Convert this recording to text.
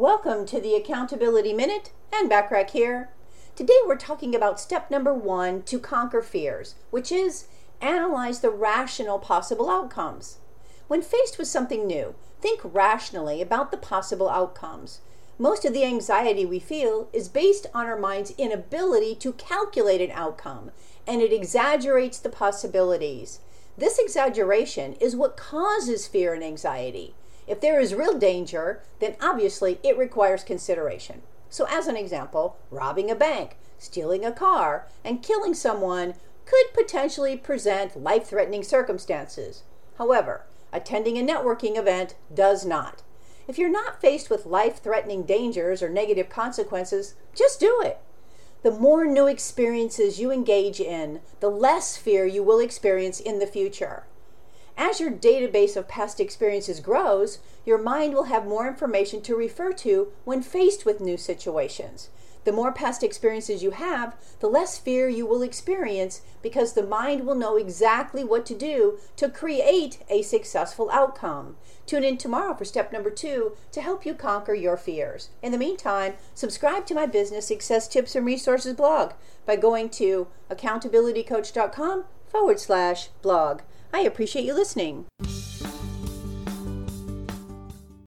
Welcome to the Accountability Minute and Backrack here. Today we're talking about step number one to conquer fears, which is analyze the rational possible outcomes. When faced with something new, think rationally about the possible outcomes. Most of the anxiety we feel is based on our mind's inability to calculate an outcome, and it exaggerates the possibilities. This exaggeration is what causes fear and anxiety. If there is real danger, then obviously it requires consideration. So, as an example, robbing a bank, stealing a car, and killing someone could potentially present life threatening circumstances. However, attending a networking event does not. If you're not faced with life threatening dangers or negative consequences, just do it. The more new experiences you engage in, the less fear you will experience in the future. As your database of past experiences grows, your mind will have more information to refer to when faced with new situations. The more past experiences you have, the less fear you will experience because the mind will know exactly what to do to create a successful outcome. Tune in tomorrow for step number two to help you conquer your fears. In the meantime, subscribe to my business success tips and resources blog by going to accountabilitycoach.com forward slash blog. I appreciate you listening.